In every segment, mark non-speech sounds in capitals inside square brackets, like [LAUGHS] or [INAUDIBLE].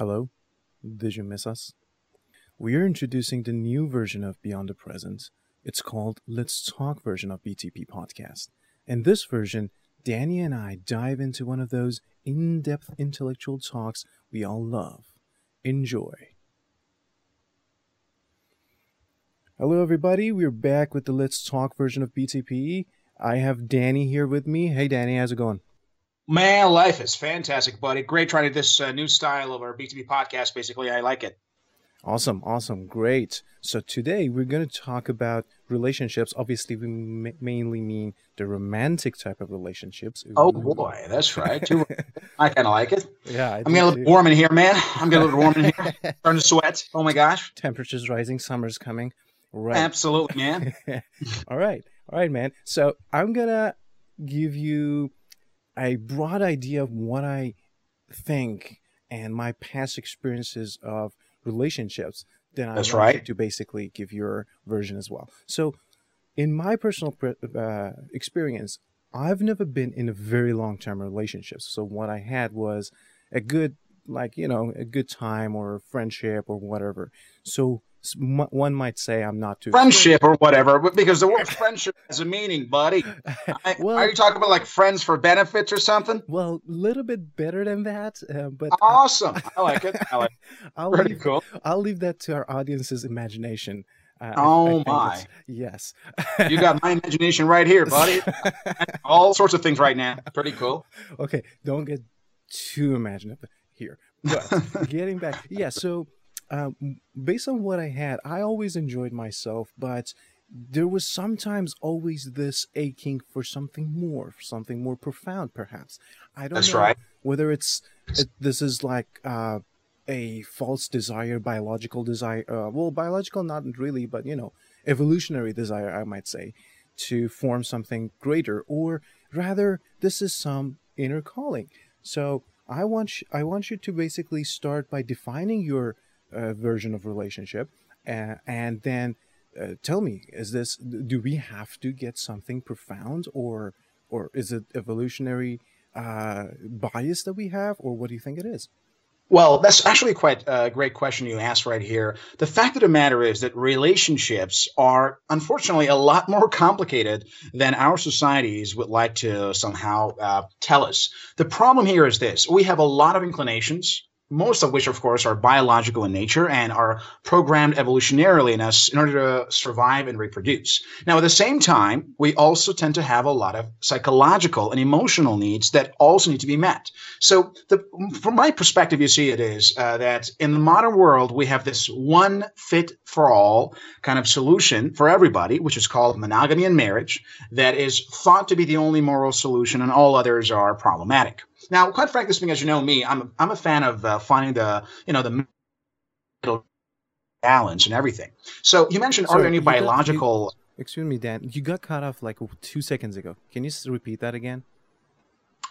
Hello? Did you miss us? We are introducing the new version of Beyond the Present. It's called Let's Talk version of BTP Podcast. In this version, Danny and I dive into one of those in depth intellectual talks we all love. Enjoy. Hello, everybody. We're back with the Let's Talk version of BTP. I have Danny here with me. Hey, Danny, how's it going? Man, life is fantastic, buddy. Great trying this uh, new style of our BTP podcast. Basically, I like it. Awesome, awesome, great. So today we're going to talk about relationships. Obviously, we ma- mainly mean the romantic type of relationships. Oh boy, that's right. [LAUGHS] I kind of like it. Yeah, I am getting a little warm in here, man. I'm getting a little warm in here. [LAUGHS] Starting to sweat. Oh my gosh. Temperatures rising. Summer's coming. Right. Absolutely, man. [LAUGHS] all right, all right, man. So I'm gonna give you a broad idea of what I think and my past experiences of relationships, then I That's right. to basically give your version as well. So, in my personal uh, experience, I've never been in a very long term relationship. So, what I had was a good, like, you know, a good time or friendship or whatever. So, one might say I'm not too friendship or whatever, because the word friendship has a meaning, buddy. [LAUGHS] I, well, are you talking about like friends for benefits or something? Well, a little bit better than that, uh, but awesome. I, I, like it. I like. [LAUGHS] It. I'll Pretty leave, cool. I'll leave that to our audience's imagination. Uh, oh my! Yes, you got my imagination right here, buddy. [LAUGHS] All sorts of things right now. Pretty cool. Okay, don't get too imaginative here. But getting back, yeah. So um, based on what I had, I always enjoyed myself, but there was sometimes always this aching for something more, for something more profound, perhaps. I don't That's know right. whether it's it, this is like uh, a false desire, biological desire. Uh, well, biological, not really, but you know, evolutionary desire, I might say, to form something greater, or rather, this is some inner calling. So I want sh- I want you to basically start by defining your uh, version of relationship uh, and then uh, tell me is this do we have to get something profound or or is it evolutionary uh, bias that we have or what do you think it is well, that's actually quite a great question you asked right here. The fact of the matter is that relationships are unfortunately a lot more complicated than our societies would like to somehow uh, tell us. The problem here is this we have a lot of inclinations most of which, of course, are biological in nature and are programmed evolutionarily in us in order to survive and reproduce. Now, at the same time, we also tend to have a lot of psychological and emotional needs that also need to be met. So, the, from my perspective, you see, it is uh, that in the modern world, we have this one fit for all kind of solution for everybody, which is called monogamy and marriage, that is thought to be the only moral solution, and all others are problematic. Now, quite frankly speaking, as you know me, I'm I'm a fan of uh, finding the you know the middle balance and everything. So you mentioned Sorry, are there any you got- biological? you- excuse me dan you got cut off like two seconds ago can you repeat that again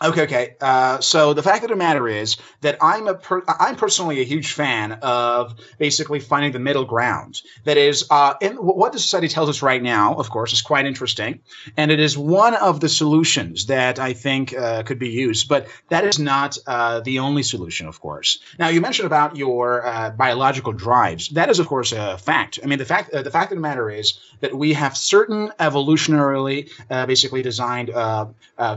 Okay, okay. Uh, so the fact of the matter is that I'm a per- I'm personally a huge fan of basically finding the middle ground. That is, uh, what the society tells us right now, of course, is quite interesting, and it is one of the solutions that I think uh, could be used. But that is not uh, the only solution, of course. Now, you mentioned about your uh, biological drives. That is, of course, a fact. I mean, the fact uh, the fact of the matter is that we have certain evolutionarily, basically designed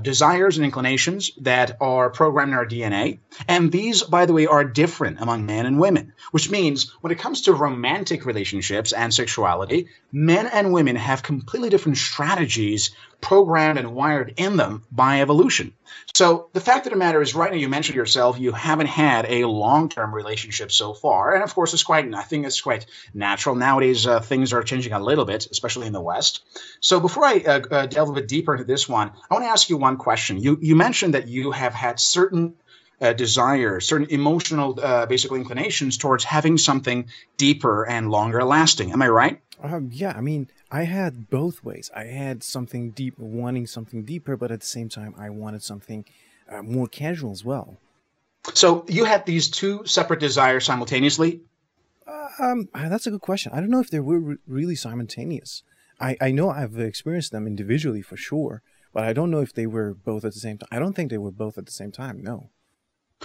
desires and inclinations that are programmed in our DNA. And these, by the way, are different among men and women, which means when it comes to romantic relationships and sexuality, men and women have completely different strategies programmed and wired in them by evolution. So the fact of the matter is, right now, you mentioned yourself, you haven't had a long-term relationship so far, and of course, it's quite. I think it's quite natural nowadays. Uh, things are changing a little bit, especially in the West. So before I uh, uh, delve a bit deeper into this one, I want to ask you one question. You you mentioned that you have had certain uh, desires, certain emotional, uh, basically inclinations towards having something deeper and longer lasting. Am I right? Um, yeah, I mean, I had both ways. I had something deep, wanting something deeper, but at the same time, I wanted something uh, more casual as well. So you had these two separate desires simultaneously. Uh, um, that's a good question. I don't know if they were re- really simultaneous. I, I know I've experienced them individually for sure, but I don't know if they were both at the same time. I don't think they were both at the same time. No.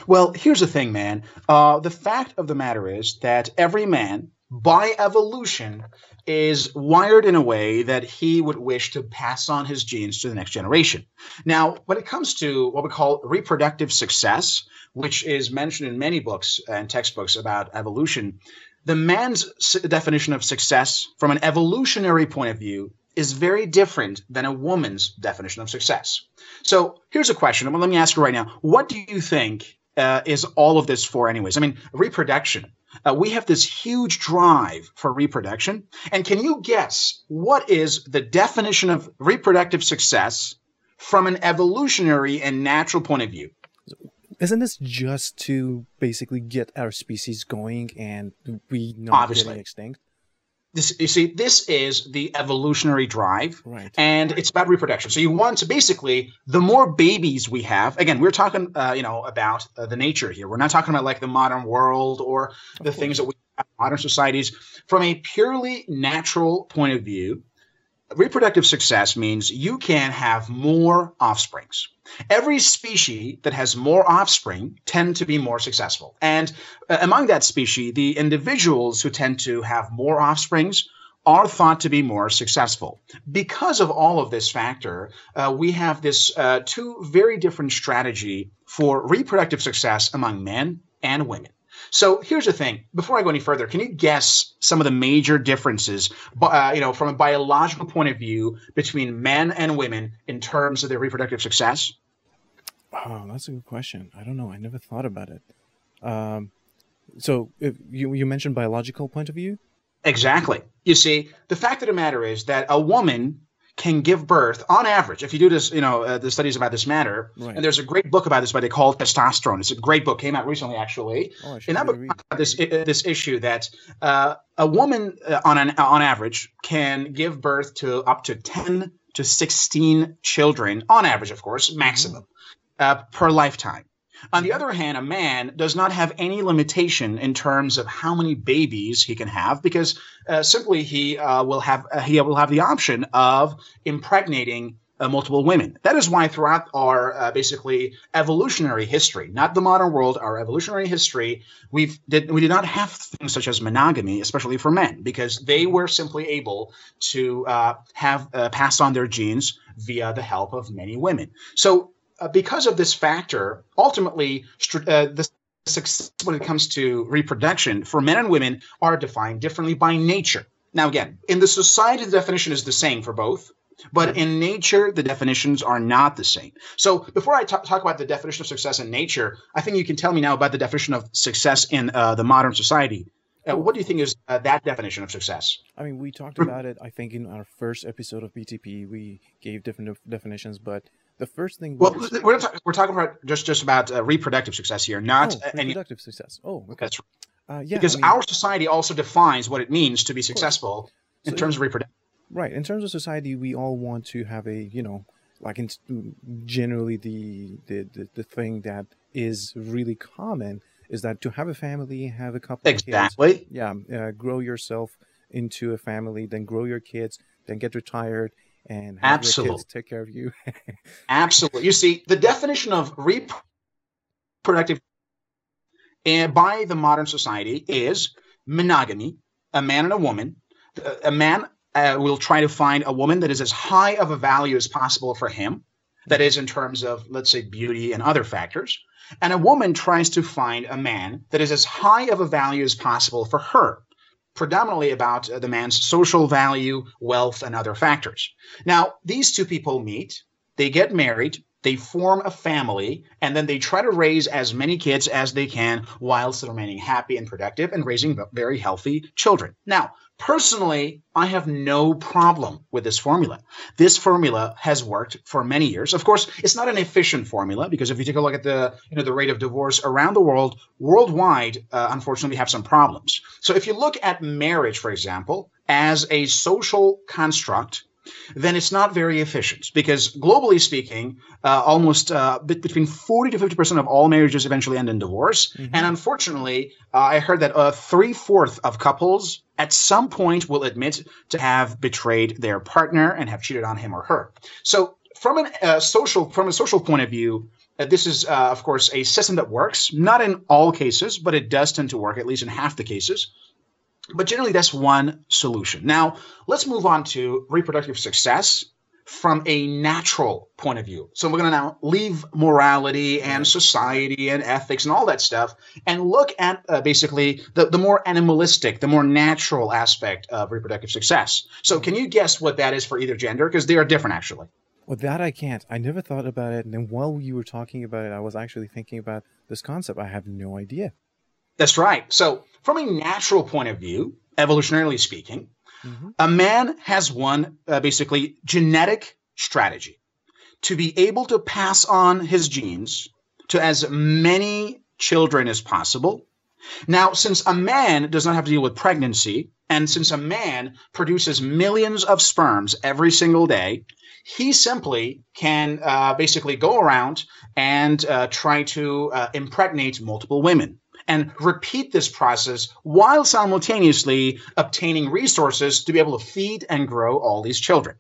Well, here's the thing, man. Uh, the fact of the matter is that every man, by evolution, is wired in a way that he would wish to pass on his genes to the next generation. Now, when it comes to what we call reproductive success, which is mentioned in many books and textbooks about evolution, the man's definition of success from an evolutionary point of view is very different than a woman's definition of success. So here's a question. Well, let me ask you right now. What do you think uh, is all of this for, anyways? I mean, reproduction. Uh, we have this huge drive for reproduction. And can you guess what is the definition of reproductive success from an evolutionary and natural point of view? Isn't this just to basically get our species going and we not Obviously. getting extinct? This, you see, this is the evolutionary drive, Right. and it's about reproduction. So you want to basically, the more babies we have, again, we're talking, uh, you know, about uh, the nature here. We're not talking about like the modern world or the things that we have modern societies. From a purely natural point of view, reproductive success means you can have more offsprings. Every species that has more offspring tend to be more successful. And uh, among that species, the individuals who tend to have more offsprings are thought to be more successful. Because of all of this factor, uh, we have this uh, two very different strategy for reproductive success among men and women. So here's the thing. Before I go any further, can you guess some of the major differences, uh, you know, from a biological point of view between men and women in terms of their reproductive success? Oh, that's a good question. I don't know. I never thought about it. Um, so if you you mentioned biological point of view. Exactly. You see, the fact of the matter is that a woman can give birth on average if you do this you know uh, the studies about this matter Right. and there's a great book about this by they call it testosterone. It's a great book came out recently actually. Oh, in that book about this this issue that uh, a woman uh, on an on average can give birth to up to 10 to 16 children on average of course maximum uh, per lifetime on the other hand a man does not have any limitation in terms of how many babies he can have because uh, simply he uh, will have uh, he will have the option of impregnating uh, multiple women. That is why throughout our uh, basically evolutionary history, not the modern world, our evolutionary history, we've did we did not have things such as monogamy, especially for men, because they were simply able to uh, have passed on their genes via the help of many women. So. Uh, because of this factor, ultimately, uh, the success when it comes to reproduction for men and women are defined differently by nature. Now, again, in the society, the definition is the same for both, but in nature, the definitions are not the same. So, before I talk about the definition of success in nature, I think you can tell me now about the definition of success in uh, the modern society. Uh, what do you think is uh, that definition of success? I mean, we talked about it. I think in our first episode of BTP, we gave different def- definitions, but the first thing Well, was we're, not ta- we're talking about just just about uh, reproductive success here, not oh, uh, any. reproductive success. Oh, okay. That's Uh, yeah, because I mean, our society also defines what it means to be successful in So- terms of reproduction. right in terms of society, we all want to have a you know, like in generally the the the, the thing that is really common is that to have a family, have a couple of kids, Exactly. yeah, uh, grow yourself into a family, then grow your kids, then get retired and have your Absolutely. kids take care of you. Absolutely. You see, the definition of reproductive and by the modern society is monogamy, a man and a woman. A man uh, will try to find a woman that is as high of a value as possible for him, that is, in terms of, let's say, beauty and other factors. And a woman tries to find a man that is as high of a value as possible for her, predominantly about uh, the man's social value, wealth, and other factors. Now, these two people meet, they get married, they form a family, and then they try to raise as many kids as they can whilst remaining happy and productive and raising very healthy children. Now, personally, I have no problem with this formula. This formula has worked for many years. Of course, it's not an efficient formula because if you take a look at the you know the rate of divorce around the world, worldwide, uh, unfortunately, we have some problems. So if you look at marriage, for example, as a social construct, then it's not very efficient because globally speaking, uh, almost uh, between 40 to 50% of all marriages eventually end in divorce. Mhm. And unfortunately, uh, I heard that uh, three fourths of couples at some point will admit to have betrayed their partner and have cheated on him or her. So from a uh, social from a social point of view, uh, this is, uh, of course, a system that works, not in all cases, but it does tend to work, at least in half the cases. But generally, that's one solution. Now, let's move on to reproductive success from a natural point of view. So we're going to now leave morality and society and ethics and all that stuff and look at uh, basically the, the more animalistic, the more natural aspect of reproductive success. So can you guess what that is for either gender? Because they are different, actually. Well, that I can't. I never thought about it. And then while you were talking about it, I was actually thinking about this concept. I have no idea. That's right. So, from a natural point of view, evolutionarily speaking, mm-hmm. a man has one uh, basically genetic strategy to be able to pass on his genes to as many children as possible. Now, since a man does not have to deal with pregnancy, and since a man produces millions of sperms every single day, he simply can uh, basically go around and uh, try to uh, impregnate multiple women and repeat this process while simultaneously obtaining resources to be able to feed and grow all these children.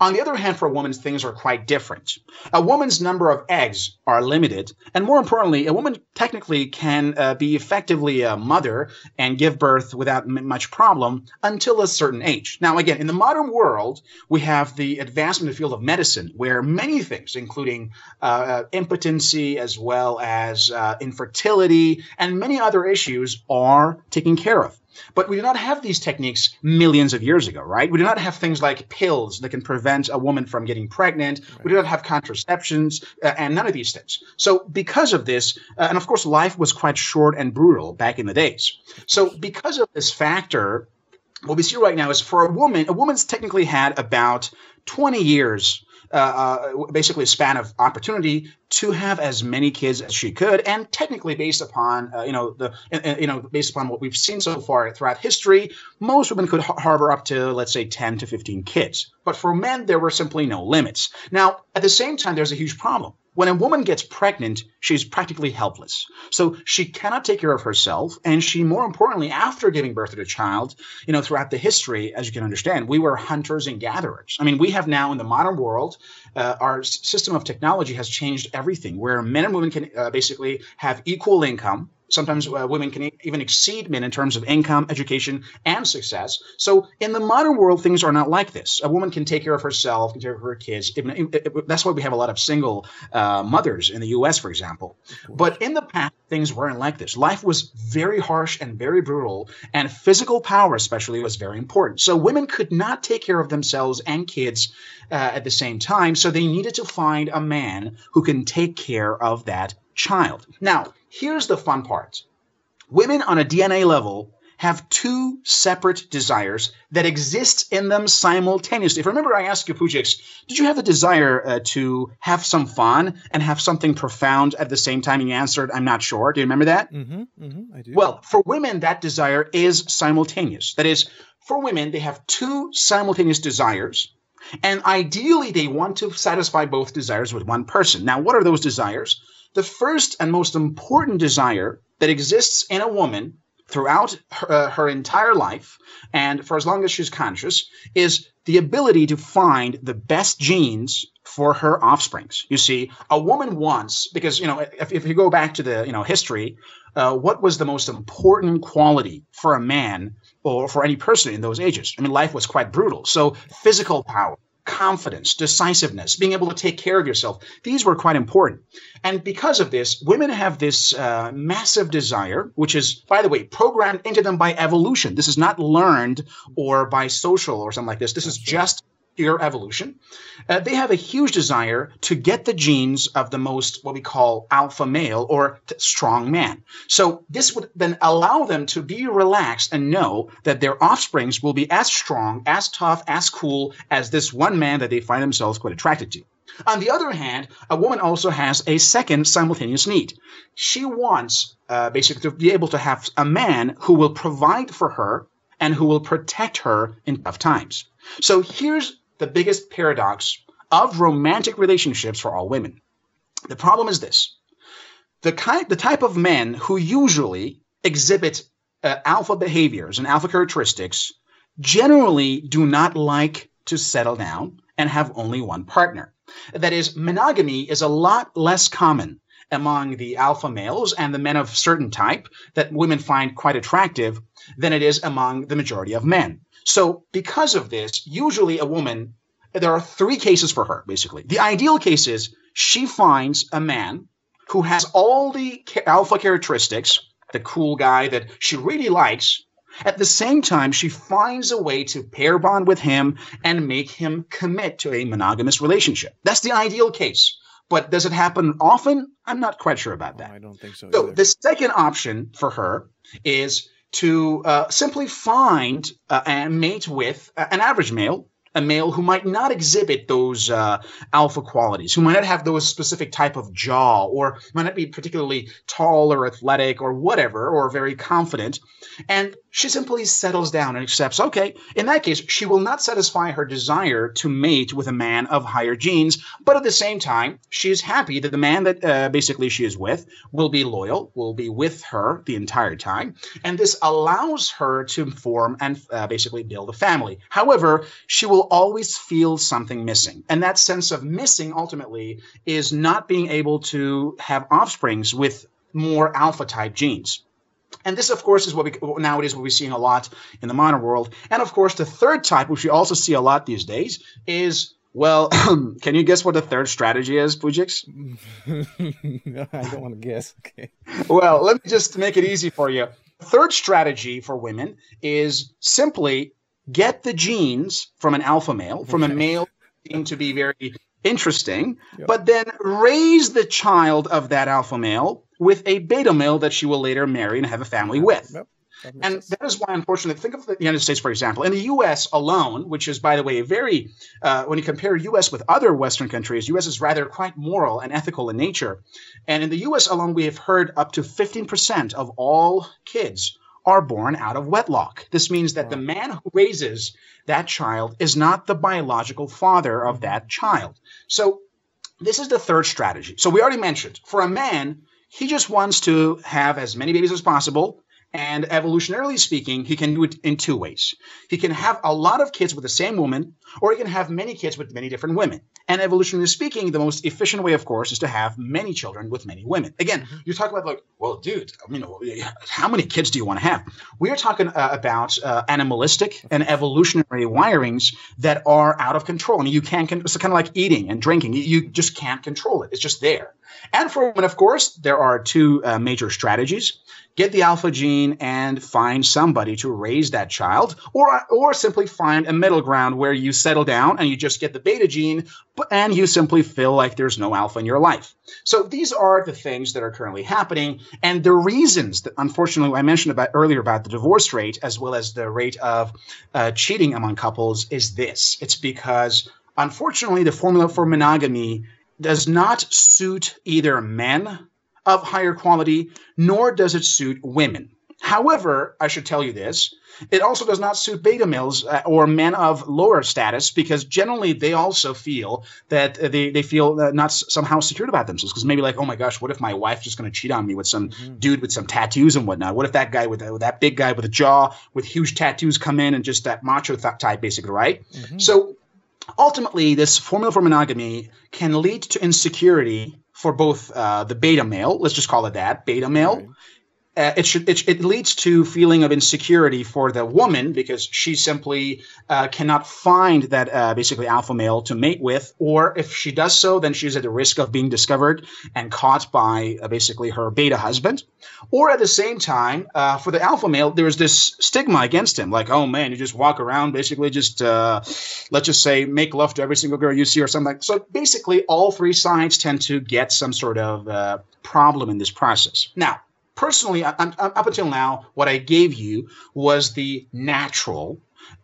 On the other hand, for a woman, things are quite different. A woman's number of eggs are limited, and more importantly, a woman technically can uh, be effectively a mother and give birth without m- much problem until a certain age. Now, again, in the modern world, we have the advancement in the field of medicine, where many things, including uh, uh impotency as well as uh, infertility and many other issues, are taken care of. But we do not have these techniques millions of years ago, right? We do not have things like pills that can prevent a woman from getting pregnant. Right. We do not have contraceptions uh, and none of these things. So, because of this, uh, and of course, life was quite short and brutal back in the days. So, because of this factor, what we see right now is for a woman, a woman's technically had about 20 years uh, uh, basically a span of opportunity to have as many kids as she could, and technically based upon uh, you know the you know based upon what we've seen so far throughout history, most women could harbor up to let's say 10 to 15 kids. But for men, there were simply no limits. Now, at the same time, there's a huge problem. When a woman gets pregnant, she's practically helpless. So she cannot take care of herself. And she, more importantly, after giving birth to the child, you know, throughout the history, as you can understand, we were hunters and gatherers. I mean, we have now in the modern world, uh, our system of technology has changed everything where men and women can uh, basically have equal income Sometimes uh, women can even exceed men in terms of income, education, and success. So in the modern world, things are not like this. A woman can take care of herself, can take care of her kids. That's why we have a lot of single uh, mothers in the U.S., for example. But in the past, things weren't like this. Life was very harsh and very brutal, and physical power, especially, was very important. So women could not take care of themselves and kids uh, at the same time. So they needed to find a man who can take care of that child. Now, here's the fun part women on a DNA level have two separate desires that exist in them simultaneously. If remember, I asked you, Pujix, did you have the desire uh, to have some fun and have something profound at the same time? And you answered, I'm not sure. Do you remember that? Mm-hmm, mm-hmm, I do. Well, for women, that desire is simultaneous. That is, for women, they have two simultaneous desires. And ideally, they want to satisfy both desires with one person. Now, what are those desires? The first and most important desire that exists in a woman throughout her, uh, her, entire life and for as long as she's conscious is the ability to find the best genes for her offsprings. You see a woman wants because you know if, if you go back to the you know history uh, what was the most important quality for a man or for any person in those ages? I mean life was quite brutal. So physical power confidence, decisiveness, being able to take care of yourself. These were quite important. And because of this, women have this uh, massive desire, which is, by the way, programmed into them by evolution. This is not learned or by social or something like this. This is just your evolution, uh, they have a huge desire to get the genes of the most what we call alpha male or t- strong man. So this would then allow them to be relaxed and know that their offsprings will be as strong, as tough, as cool as this one man that they find themselves quite attracted to. On the other hand, a woman also has a second simultaneous need. She wants uh, basically to be able to have a man who will provide for her and who will protect her in tough times. So here's the biggest paradox of romantic relationships for all women. The problem is this the, kind, the type of men who usually exhibit uh, alpha behaviors and alpha characteristics generally do not like to settle down and have only one partner. That is, monogamy is a lot less common among the alpha males and the men of certain type that women find quite attractive than it is among the majority of men. So, because of this, usually a woman, there are three cases for her, basically. The ideal case is she finds a man who has all the alpha characteristics, the cool guy that she really likes. At the same time, she finds a way to pair bond with him and make him commit to a monogamous relationship. That's the ideal case. But does it happen often? I'm not quite sure about that. Oh, I don't think so. So either. the second option for her is to uh, simply find uh, and mate with uh, an average male a male who might not exhibit those uh, alpha qualities, who might not have those specific type of jaw, or might not be particularly tall or athletic or whatever, or very confident. And she simply settles down and accepts, okay, in that case, she will not satisfy her desire to mate with a man of higher genes, but at the same time, she is happy that the man that uh, basically she is with will be loyal, will be with her the entire time. And this allows her to form and uh, basically build a family. However, she will always feel something missing. And that sense of missing ultimately is not being able to have offsprings with more alpha type genes. And this, of course, is what we nowadays what we're seeing a lot in the modern world. And of course, the third type, which we also see a lot these days, is well, [CLEARS THROAT] can you guess what the third strategy is, Pujix? [LAUGHS] I don't want to guess. Okay. Well, let me just make it easy for you. Third strategy for women is simply get the genes from an alpha male, from a male seem to be very interesting, yep. but then raise the child of that alpha male with a beta male that she will later marry and have a family with. Yep. That and sense. that is why, unfortunately, think of the United States, for example. In the U.S. alone, which is, by the way, a very, uh, when you compare U.S. with other Western countries, U.S. is rather quite moral and ethical in nature. And in the U.S. alone, we have heard up to 15% of all kids are born out of wedlock. This means that the man who raises that child is not the biological father of mm-hmm. that child. So this is the third strategy. So we already mentioned for a man, he just wants to have as many babies as possible and evolutionarily speaking, he can do it in two ways. He can have a lot of kids with the same woman, or he can have many kids with many different women. And evolutionarily speaking, the most efficient way, of course, is to have many children with many women. Again, mm-hmm. you talk about like, well, dude, I mean, how many kids do you want to have? We are talking uh, about uh, animalistic and evolutionary wirings that are out of control. Mean, you can't. It's kind of like eating and drinking. You just can't control it. It's just there. And for women, of course, there are two uh, major strategies get the alpha gene and find somebody to raise that child, or or simply find a middle ground where you settle down and you just get the beta gene, and you simply feel like there's no alpha in your life. So these are the things that are currently happening, and the reasons that unfortunately I mentioned about earlier about the divorce rate as well as the rate of uh, cheating among couples is this. It's because unfortunately the formula for monogamy does not suit either men of higher quality, nor does it suit women. However, I should tell you this it also does not suit beta males uh, or men of lower status because generally they also feel that uh, they, they feel uh, not somehow secure about themselves because maybe like oh my gosh what if my wife's just going to cheat on me with some mm-hmm. dude with some tattoos and whatnot what if that guy with, uh, that big guy with a jaw with huge tattoos come in and just that macho th- type basically right mm-hmm. so ultimately this formula for monogamy can lead to insecurity for both uh, the beta male, let's just call it that, beta male, right uh, it should it, it, leads to feeling of insecurity for the woman because she simply uh, cannot find that uh, basically alpha male to mate with or if she does so then she's at the risk of being discovered and caught by uh, basically her beta husband. Or at the same time uh, for the alpha male there's this stigma against him like oh man you just walk around basically just uh, let's just say make love to every single girl you see or something like so basically all three sides tend to get some sort of problem in this process. Now personally, I, I, up until now, what I gave you was the natural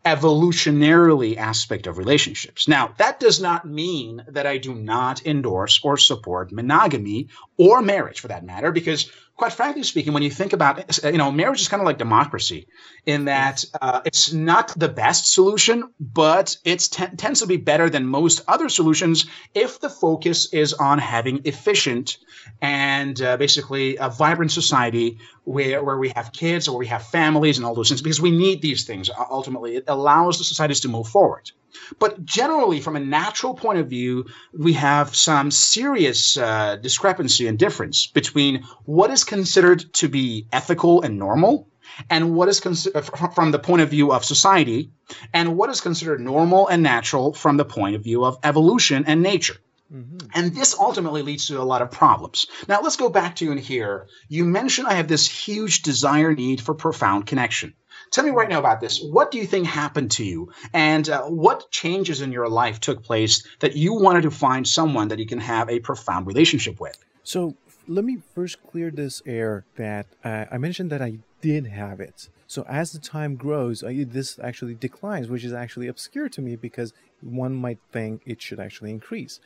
evolutionarily aspect of relationships. Now, that does not mean that I do not endorse or support monogamy or marriage for that matter, because quite frankly speaking, when you think about it, you know, marriage is kind of like democracy in that uh, it's not the best solution, but it t- tends to be better than most other solutions if the focus is on having efficient and uh, basically a vibrant society where, where we have kids or where we have families and all those things, because we need these things ultimately. It allows the societies to move forward. But generally, from a natural point of view, we have some serious uh, discrepancy and difference between what is considered to be ethical and normal and what is considered from the point of view of society and what is considered normal and natural from the point of view of evolution and nature. Mm-hmm. And this ultimately leads to a lot of problems. Now, let's go back to you in here. You mentioned I have this huge desire need for profound connection. Tell me right now about this. What do you think happened to you? And uh, what changes in your life took place that you wanted to find someone that you can have a profound relationship with? So, let me first clear this air that uh, I mentioned that I did have it. So as the time grows, I, this actually declines, which is actually obscure to me because one might think it should actually increase.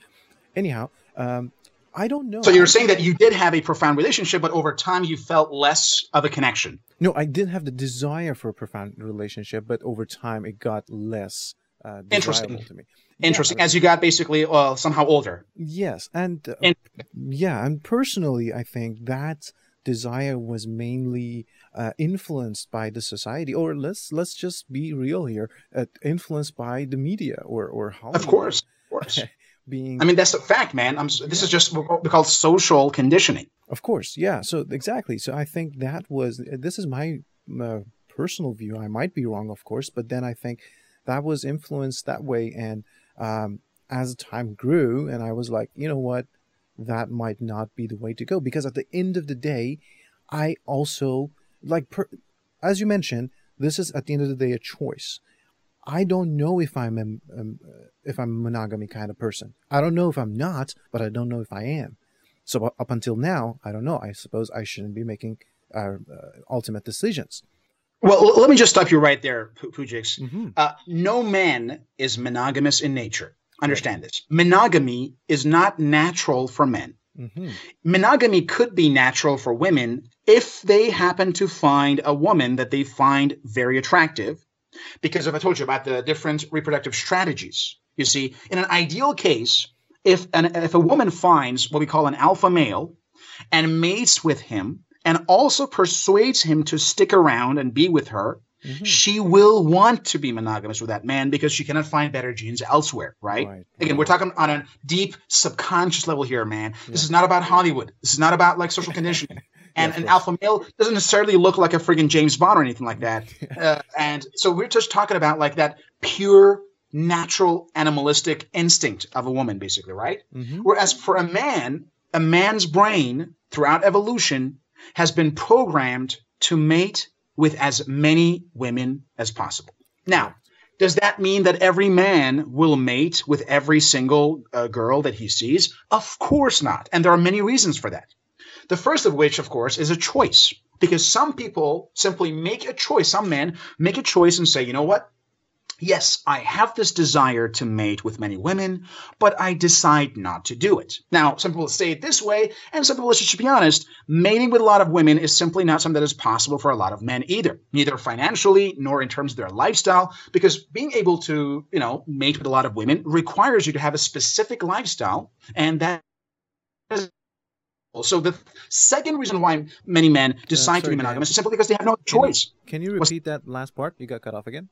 Anyhow, um, I don't know. So you're saying that you did have a profound relationship, but over time you felt less of a connection. No, I did have the desire for a profound relationship, but over time it got less uh, interesting to me. Interesting. Yeah. As you got basically uh, somehow older. Yes, and uh, yeah, and personally, I think that desire was mainly uh, influenced by the society, or let's let's just be real here, uh, influenced by the media or or Hollywood. Of course, of [LAUGHS] course. Being. I mean, that's a fact, man. I'm, this yeah. is just what we call social conditioning. Of course, yeah. So exactly. So I think that was this is my uh, personal view. I might be wrong, of course, but then I think that was influenced that way. And um, as time grew, and I was like, you know what, that might not be the way to go because at the end of the day, I also like per, as you mentioned, this is at the end of the day a choice. I don't know if I'm a, um, if I'm a monogamy kind of person. I don't know if I'm not, but I don't know if I am. So up until now, I don't know. I suppose I shouldn't be making uh, uh, ultimate decisions. Well, let me just stop you right there, Pujix. Mm-hmm. Uh, no man is monogamous in nature. Understand this. Monogamy is not natural for men. Mm-hmm. Monogamy could be natural for women if they happen to find a woman that they find very attractive because if I told you about the different reproductive strategies, you see, in an ideal case, if an, if a woman finds what we call an alpha male and mates with him and also persuades him to stick around and be with her, mm-hmm. she will want to be monogamous with that man because she cannot find better genes elsewhere, right? right. Again, we're talking on a deep subconscious level here, man. Yeah. This is not about Hollywood. This is not about like social conditioning. [LAUGHS] and an alpha male doesn't necessarily look like a friggin' James Bond or anything like that. [LAUGHS] Uh, and so we're just talking about like that pure natural animalistic instinct of a woman, basically, right? Mm-hmm. Whereas for a man, a man's brain throughout evolution has been programmed to mate with as many women as possible. Now, does that mean that every man will mate with every single uh, girl that he sees? Of course not. And there are many reasons for that. The first of which, of course, is a choice. Because some people simply make a choice, some men make a choice and say, you know what? Yes, I have this desire to mate with many women, but I decide not to do it. Now, some people say it this way, and some people, let's just be honest, mating with a lot of women is simply not something that is possible for a lot of men either, neither financially nor in terms of their lifestyle, because being able to, you know, mate with a lot of women requires you to have a specific lifestyle, and that is so the second reason why many men decide uh, sorry, to be monogamous is simply because they have no choice. Can you, can you repeat that last part? You got cut off again.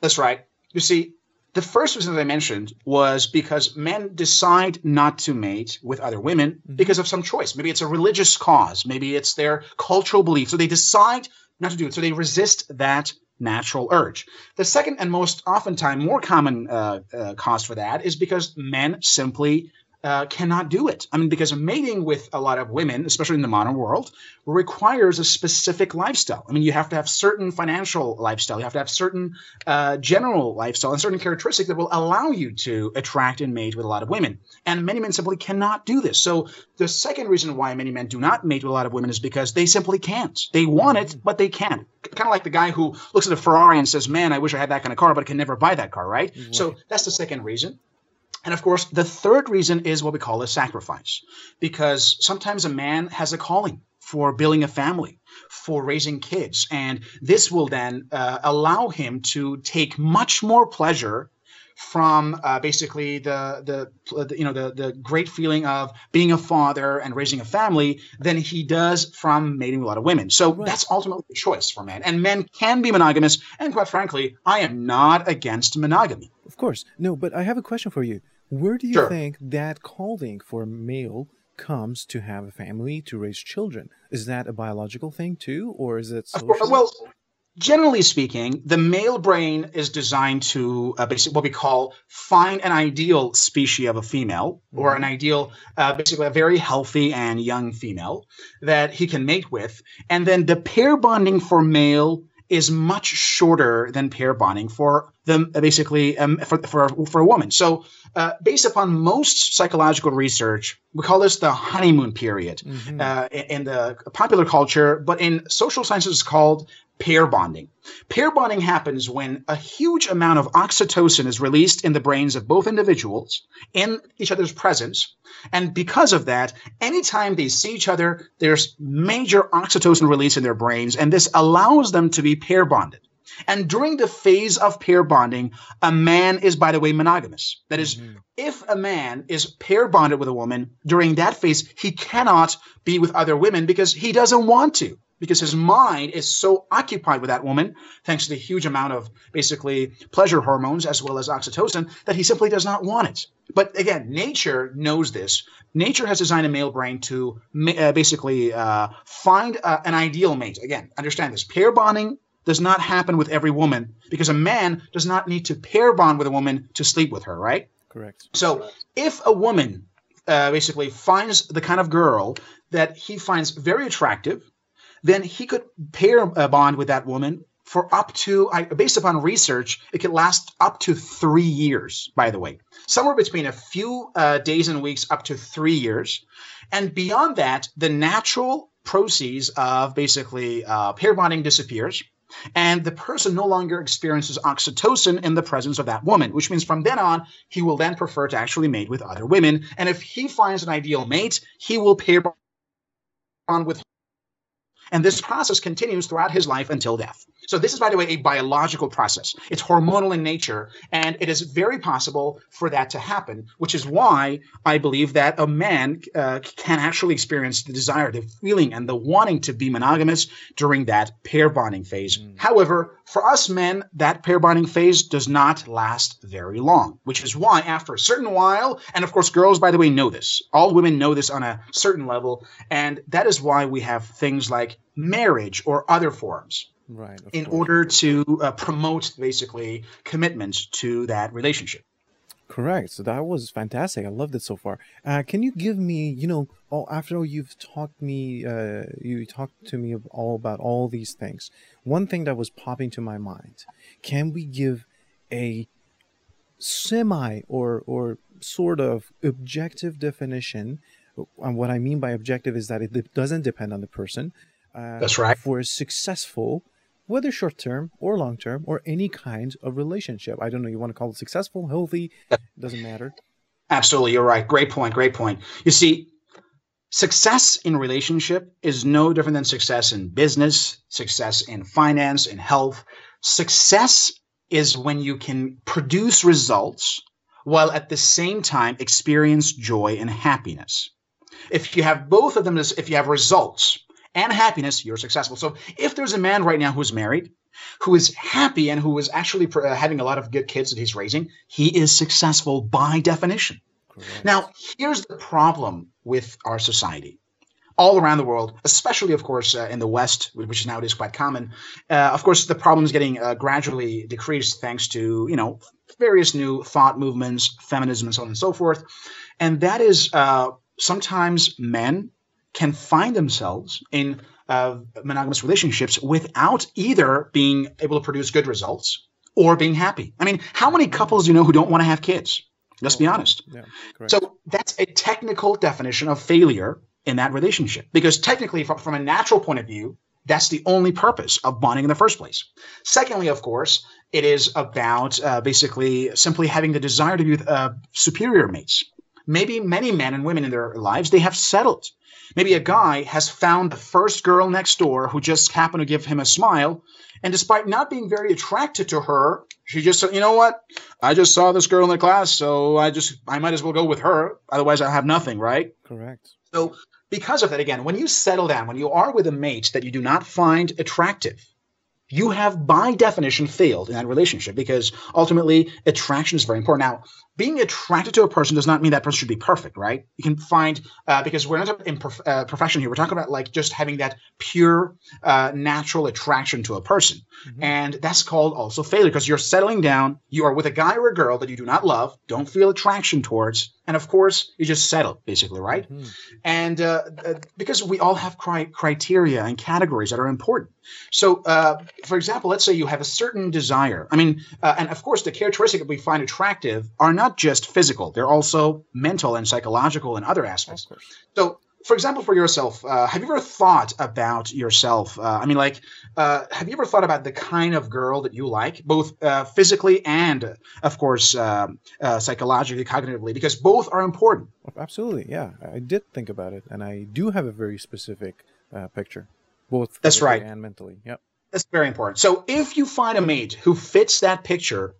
That's right. You see, the first reason that I mentioned was because men decide not to mate with other women mm-hmm. because of some choice. Maybe it's a religious cause. Maybe it's their cultural belief. So they decide not to do it. So they resist that natural urge. The second and most oftentimes more common uh, uh, cause for that is because men simply uh, cannot do it. I mean, because mating with a lot of women, especially in the modern world, requires a specific lifestyle. I mean, you have to have certain financial lifestyle, you have to have certain uh, general lifestyle, and certain characteristics that will allow you to attract and mate with a lot of women. And many men simply cannot do this. So the second reason why many men do not mate with a lot of women is because they simply can't. They want it, but they can't. Kind of like the guy who looks at a Ferrari and says, "Man, I wish I had that kind of car, but I can never buy that car." Right? right. So that's the second reason. And of course, the third reason is what we call a sacrifice, because sometimes a man has a calling for building a family, for raising kids, and this will then uh, allow him to take much more pleasure from uh, basically the, the, you know the the great feeling of being a father and raising a family than he does from mating with a lot of women. So right. that's ultimately a choice for men, and men can be monogamous. And quite frankly, I am not against monogamy. Of course. No, but I have a question for you. Where do you Sure. think that calling for a male comes to have a family, to raise children? Is that a biological thing too, or is it social? well, generally speaking, the male brain is designed to uh, basically what we call find an ideal species of a female or an ideal, uh, basically a very healthy and young female that he can mate with, and then the pair bonding for male is much shorter than pair bonding for them uh, basically um, for, for for a woman. So, uh, based upon most psychological research, we call this the honeymoon period Mhm. uh, in in the popular culture, but in social sciences, it's called pair bonding. Pair bonding happens when a huge amount of oxytocin is released in the brains of both individuals in each other's presence. And because of that, anytime they see each other, there's major oxytocin release in their brains, and this allows them to be pair bonded. And during the phase of pair bonding, a man is, by the way, monogamous. That is, Mhm. if a man is pair bonded with a woman during that phase, he cannot be with other women because he doesn't want to, because his mind is so occupied with that woman, thanks to the huge amount of basically pleasure hormones as well as oxytocin, that he simply does not want it. But again, nature knows this. Nature has designed a male brain to ma- uh, basically uh, find uh, an ideal mate. Again, understand this pair bonding does not happen with every woman because a man does not need to pair bond with a woman to sleep with her, right? Correct. So if a woman uh, basically finds the kind of girl that he finds very attractive, then he could pair a bond with that woman for up to, based upon research, it could last up to three years, by the way. Somewhere between a few uh, days and weeks up to three years. And beyond that, the natural proceeds of basically uh, pair bonding disappears and the person no longer experiences oxytocin in the presence of that woman, which means from then on, he will then prefer to actually mate with other women. And if he finds an ideal mate, he will pair bond with and this process continues throughout his life until death. So, this is, by the way, a biological process. It's hormonal in nature, and it is very possible for that to happen, which is why I believe that a man uh, can actually experience the desire, the feeling, and the wanting to be monogamous during that pair bonding phase. Mm. However, for us men, that pair bonding phase does not last very long, which is why, after a certain while, and of course, girls, by the way, know this. All women know this on a certain level, and that is why we have things like marriage or other forms Right. in course. order to uh, promote basically commitment to that relationship. Correct. So that was fantastic. I loved it so far. Uh, can you give me, you know, all after all you've talked me, uh, you talked to me of all about all these things. One thing that was popping to my mind: Can we give a semi or or sort of objective definition? And what I mean by objective is that it doesn't depend on the person. Uh, That's right. For a successful, whether short term or long term or any kind of relationship. I don't know. You want to call it successful, healthy, doesn't matter. Absolutely, you're right. Great point. Great point. You see, success in relationship is no different than success in business, success in finance, in health. Success is when you can produce results while at the same time experience joy and happiness. If you have both of them, if you have results and happiness, you're successful. So if there's a man right now who's married, who is happy and who is actually uh, having a lot of good kids that he's raising, he is successful by definition. Correct. Now, here's the problem with our society. All around the world, especially, of course, uh, in the West, which is nowadays quite common. Uh, of course, the problem is getting uh, gradually decreased thanks to you know various new thought movements, feminism, and so on and so forth. And that is uh, sometimes men can find themselves in uh, monogamous relationships without either being able to produce good results or being happy. I mean, how many couples do you know who don't want to have kids? Let's be Oh, honest. Yeah. So that's a technical definition of failure in that relationship. Because technically, from, from a natural point of view, that's the only purpose of bonding in the first place. Secondly, of course, it is about uh, basically simply having the desire to be with uh, superior mates. Maybe many men and women in their lives, they have settled. Maybe a guy has found the first girl next door who just happened to give him a smile. And despite not being very attracted to her, she just said, you know what? I just saw this girl in the class, so I just, I might as well go with her. Otherwise, I have nothing, right? correct. So, because of that, again, when you settle down, when you are with a mate that you do not find attractive, you have by definition failed in that relationship because ultimately attraction is very important. Now, being attracted to a person does not mean that person should be perfect, right? You can find uh, because we're not in prof- uh, profession here. We're talking about like just having that pure, uh, natural attraction to a person, mm-hmm. and that's called also failure because you're settling down. You are with a guy or a girl that you do not love, don't feel attraction towards, and of course you just settle, basically, right? Mm-hmm. And uh, uh, because we all have cri- criteria and categories that are important. So, uh, for example, let's say you have a certain desire. I mean, and of course the characteristics that we find attractive are not not just physical; they're also mental and psychological and other aspects. So, for example, for yourself, uh, have you ever thought about yourself? Uh, I mean, like, uh, have you ever thought about the kind of girl that you like, both uh, physically and, of course, uh, uh, psychologically, cognitively? Because both are important. Absolutely, yeah. I did think about it, and I do have a very specific picture, both that's right and mentally. Yep. That's very important. So, if you find a mate who fits that picture,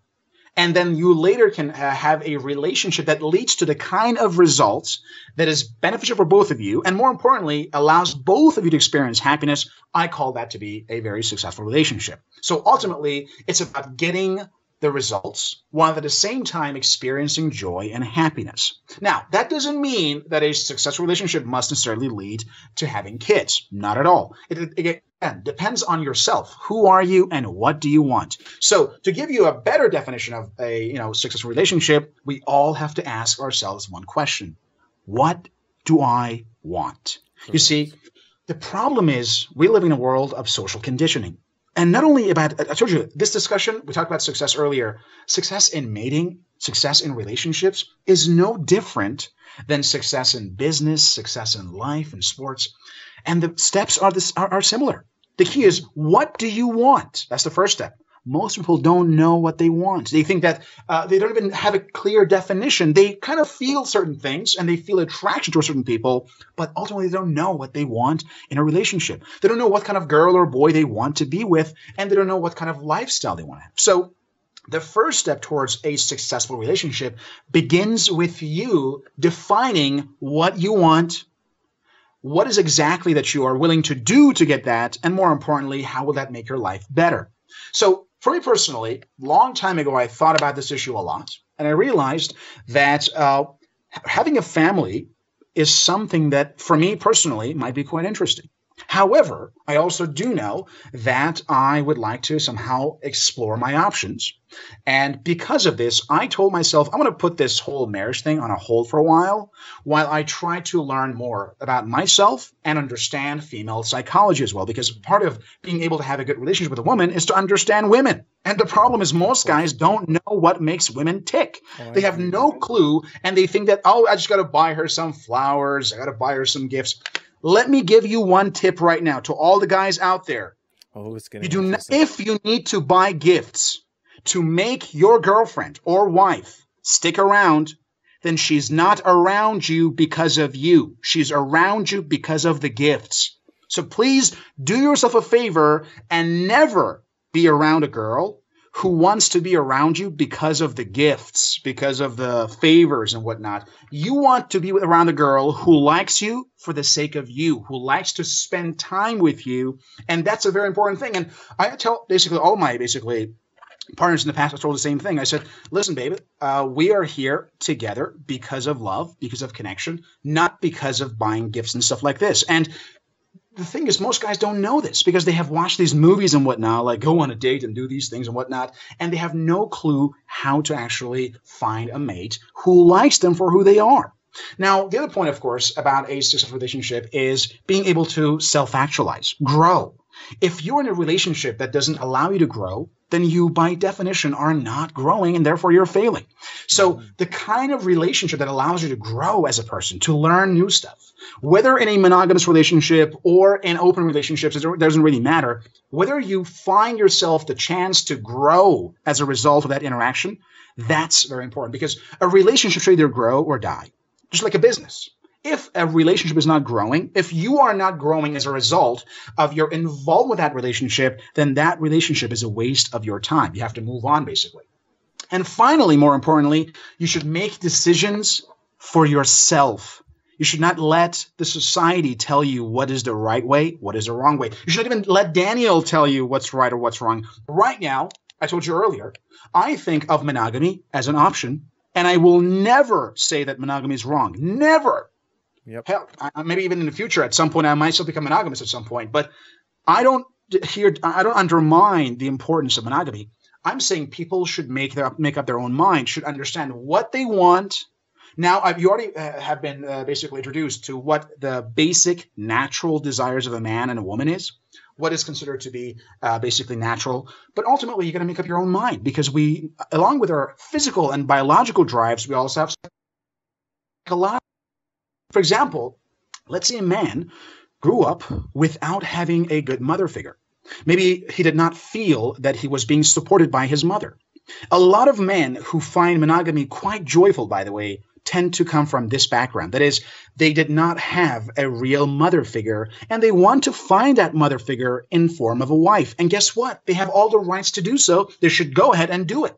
and then you later can uh, have a relationship that leads to the kind of results that is beneficial for both of you and more importantly allows both of you to experience happiness i call that to be a very successful relationship so ultimately it's about getting the results while at the same time experiencing joy and happiness. Now, that doesn't mean that a successful relationship must necessarily lead to having kids. Not at all. It, it, depends on yourself. Who are you and what do you want? So, to give you a better definition of a, you know, successful relationship, we all have to ask ourselves one question. What do I want? You see, the problem is we live in a world of social conditioning and not only about i told you this discussion we talked about success earlier success in mating success in relationships is no different than success in business success in life and sports and the steps are this are, are similar the key is what do you want that's the first step most people don't know what they want. They think that uh, they don't even have a clear definition. They kind of feel certain things and they feel attraction to certain people, but ultimately they don't know what they want in a relationship. They don't know what kind of girl or boy they want to be with, and they don't know what kind of lifestyle they want to have. So the first step towards a successful relationship begins with you defining what you want, what is exactly that you are willing to do to get that, and more importantly, how will that make your life better? So for me personally, long time ago, I thought about this issue a lot, and I realized that uh, having a family is something that, for me personally, might be quite interesting. However, I also do know that I would like to somehow explore my options. And because of this, I told myself I'm going to put this whole marriage thing on a hold for a while while I try to learn more about myself and understand female psychology as well. Because part of being able to have a good relationship with a woman is to understand women. And the problem is most guys don't know what makes women tick. Oh, they have no clue and they think that, oh, I just got to buy her some flowers. I got to buy her some gifts. Let me give you one tip right now to all the guys out there. Oh, it's gonna you do not, if you need to buy gifts to make your girlfriend or wife stick around, then she's not around you because of you. She's around you because of the gifts. So please do yourself a favor and never be around a girl who wants to be around you because of the gifts, because of the favors and whatnot. You want to be around a girl who likes you for the sake of you, who likes to spend time with you. And that's a very important thing. And I tell basically all my basically partners in the past, I told the same thing. I said, listen, baby, uh, we are here together because of love, because of connection, not because of buying gifts and stuff like this. And the thing is, most guys don't know this because they have watched these movies and whatnot, like go on a date and do these things and whatnot, and they have no clue how to actually find a mate who likes them for who they are. Now, the other point, of course, about a successful relationship is being able to self actualize, grow. If you're in a relationship that doesn't allow you to grow, then you by definition are not growing and therefore you're failing. So mm-hmm. the kind of relationship that allows you to grow as a person, to learn new stuff, whether in a monogamous relationship or in open relationships, it doesn't really matter. Whether you find yourself the chance to grow as a result of that interaction, that's very important because a relationship should either grow or die, just like a business if a relationship is not growing, if you are not growing as a result of your involvement with that relationship, then that relationship is a waste of your time. You have to move on, basically. And finally, more importantly, you should make decisions for yourself. You should not let the society tell you what is the right way, what is the wrong way. You should not even let Daniel tell you what's right or what's wrong. Right now, I told you earlier, I think of monogamy as an option, and I will never say that monogamy is wrong. Never. Yep. Hell, I, maybe even in the future, at some point, I might still become monogamous at some point. But I don't here. I don't undermine the importance of monogamy. I'm saying people should make their make up their own mind, should understand what they want. Now, I've, you already uh, have been uh, basically introduced to what the basic natural desires of a man and a woman is, what is considered to be uh, basically natural. But ultimately, you got to make up your own mind because we, along with our physical and biological drives, we also have lot. For example, let's say a man grew up without having a good mother figure. Maybe he did not feel that he was being supported by his mother. A lot of men who find monogamy quite joyful, by the way, tend to come from this background. That is, they did not have a real mother figure, and they want to find that mother figure in form of a wife. And guess what? They have all the rights to do so. They should go ahead and do it.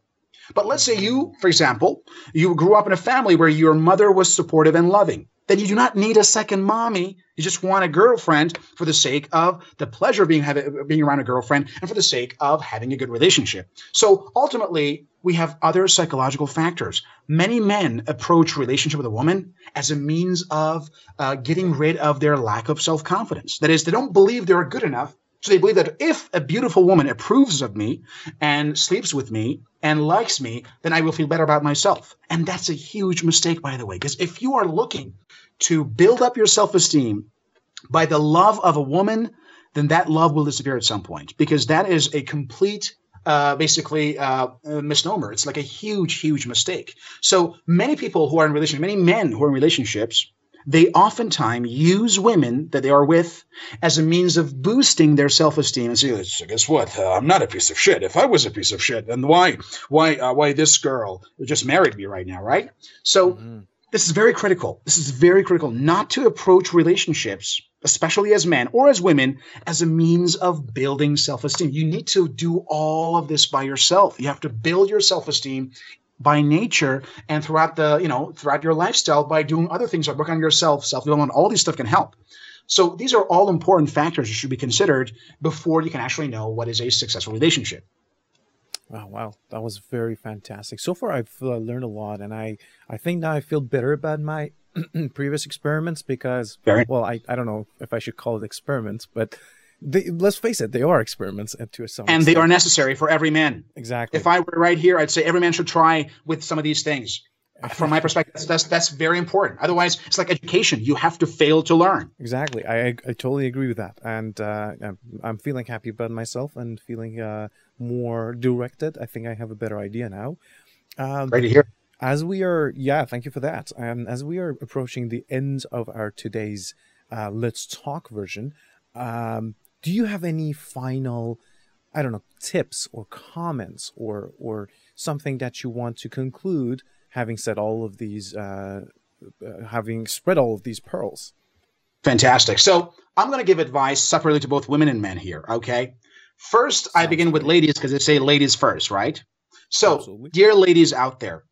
But let's say you, for example, you grew up in a family where your mother was supportive and loving then you do not need a second mommy. You just want a girlfriend for the sake of the pleasure of being being around a girlfriend and for the sake of having a good relationship. So ultimately, we have other psychological factors. Many men approach relationship with a woman as a means of uh, getting rid of their lack of self confidence. That is, they don't believe they're good enough so they believe that if a beautiful woman approves of me and sleeps with me and likes me, then I will feel better about myself. And that's a huge mistake, by the way, because if you are looking to build up your self esteem by the love of a woman, then that love will disappear at some point because that is a complete uh, basically uh, misnomer. It's like a huge, huge mistake. So many people who are in relationships, many men who are in relationships, they oftentimes use women that they are with as a means of boosting their self-esteem and say, so guess what? Uh, I'm not a piece of shit. If I was a piece of shit, then why, why, uh, why this girl just married me right now, right? So mm-hmm. this is very critical. This is very critical not to approach relationships, especially as men or as women, as a means of building self-esteem. You need to do all of this by yourself. You have to build your self-esteem by nature and throughout the you know throughout your lifestyle by doing other things like work on yourself self development all these stuff can help. So these are all important factors that should be considered before you can actually know what is a successful relationship. Wow wow. That was very fantastic. So far i've uh, learned a lot and i i think now i feel better about my [CLEARS THROAT] previous experiments because well I, I don't know if i should call it experiments but they, let's face it, they are experiments to some and extent. they are necessary for every man. Exactly. If I were right here, I'd say every man should try with some of these things. [LAUGHS] From my perspective, that's, that's, that's very important. Otherwise, it's like education; you have to fail to learn. Exactly, I I totally agree with that, and uh, I'm feeling happy about myself and feeling uh, more directed. I think I have a better idea now. Um, Great to hear. As we are, yeah, thank you for that. And as we are approaching the end of our today's uh, Let's Talk version, um, do you have any final i don't know tips or comments or or something that you want to conclude having said all of these uh, uh, having spread all of these pearls fantastic so i'm going to give advice separately to both women and men here okay first Sounds i begin great. with ladies because they say ladies first right so Absolutely. dear ladies out there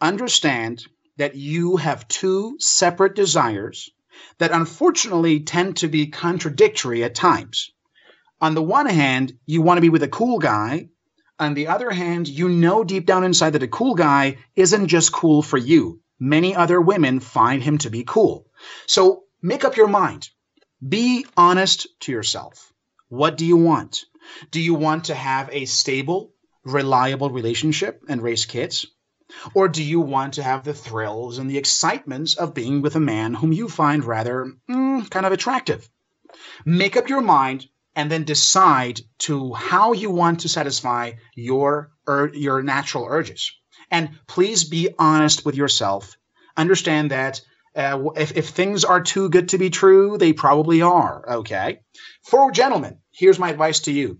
understand that you have two separate desires that unfortunately tend to be contradictory at times. On the one hand, you want to be with a cool guy. On the other hand, you know deep down inside that a cool guy isn't just cool for you. Many other women find him to be cool. So make up your mind. Be honest to yourself. What do you want? Do you want to have a stable, reliable relationship and raise kids? Or do you want to have the thrills and the excitements of being with a man whom you find rather mm, kind of attractive? Make up your mind and then decide to how you want to satisfy your ur- your natural urges. And please be honest with yourself. Understand that uh, if, if things are too good to be true, they probably are. Okay. For gentlemen, here's my advice to you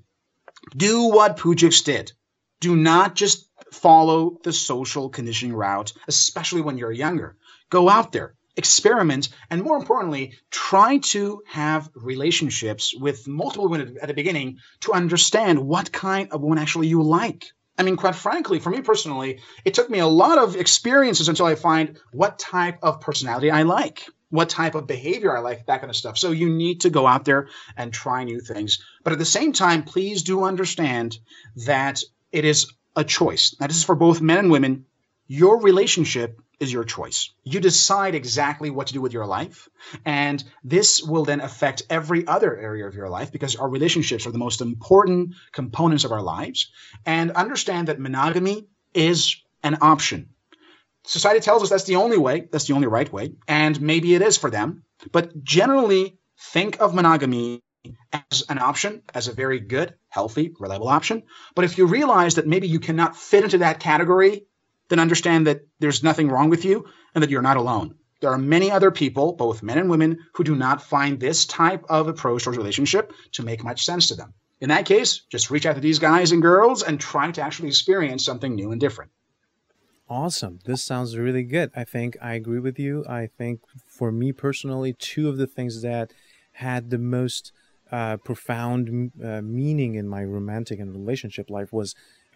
do what Pujix did. Do not just follow the social conditioning route, especially when you're younger. Go out there, experiment, and more importantly, try to have relationships with multiple women at the beginning to understand what kind of woman actually you like. I mean, quite frankly, for me personally, it took me a lot of experiences until I find what type of personality I like. what type of behavior I like, that kind of stuff. So you need to go out there and try new things. But at the same time, please do understand that it is a choice. Now, this is for both men and women. Your relationship is your choice. You decide exactly what to do with your life. And this will then affect every other area of your life because our relationships are the most important components of our lives. And understand that monogamy is an option. Society tells us that's the only way, that's the only right way. And maybe it is for them. But generally, think of monogamy as an option, as a very good, healthy, reliable option. But if you realize that maybe you cannot fit into that category, then understand that there's nothing wrong with you and that you're not alone. There are many other people, both men and women, who do not find this type of approach towards relationship to make much sense to them. In that case, just reach out to these guys and girls and try to actually experience something new and different. Awesome. This sounds really good. I think I agree with you. I think for me personally, two of the things that had the most uh, profound uh, meaning in my romantic and relationship life was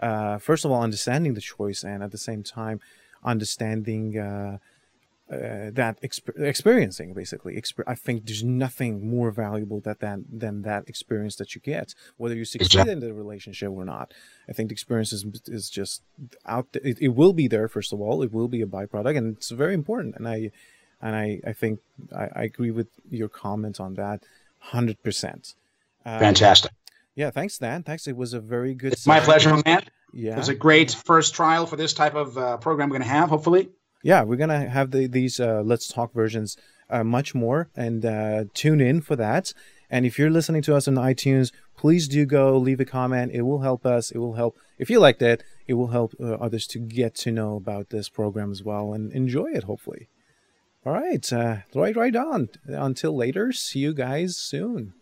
uh, first of all understanding the choice and at the same time understanding uh, uh, that exp- experiencing basically. Exper- i think there's nothing more valuable that than than that experience that you get whether you succeed in the relationship or not. I think the experience is, is just out there. It, it will be there first of all. It will be a byproduct and it's very important and i and i i think i, I agree with your comment on that 100% um, fantastic yeah, thanks, Dan. Thanks. It was a very good. It's my pleasure, man. Yeah, it was a great first trial for this type of uh, program we're going to have. Hopefully. Yeah, we're gonna have the, these uh, Let's Talk versions uh, much more, and uh, tune in for that. And if you're listening to us on iTunes, please do go leave a comment. It will help us. It will help if you liked it. It will help uh, others to get to know about this program as well and enjoy it. Hopefully. All right, uh, right, right on. Until later. See you guys soon.